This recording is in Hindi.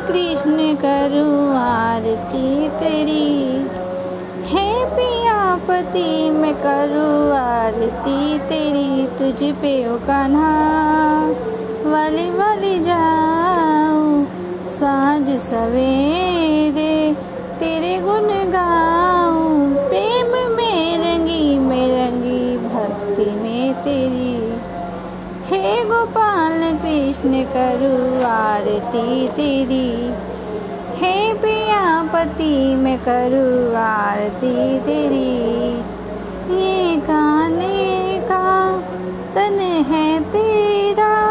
कृष्ण करु आरती तेरी। हे पिया पति, मैं करु आरती तेरी। तुझ पे ओ कान्हा, वाली वाली जाऊँ। साँझ सवेरे तेरे गुण गाऊँ। प्रेम में रंगी में रंगी भक्ति में तेरी। हे गोपाल कृष्ण करु आरती तेरी। हे पिया पति मैं करु आरती तेरी। ये गाने का तन है तेरा।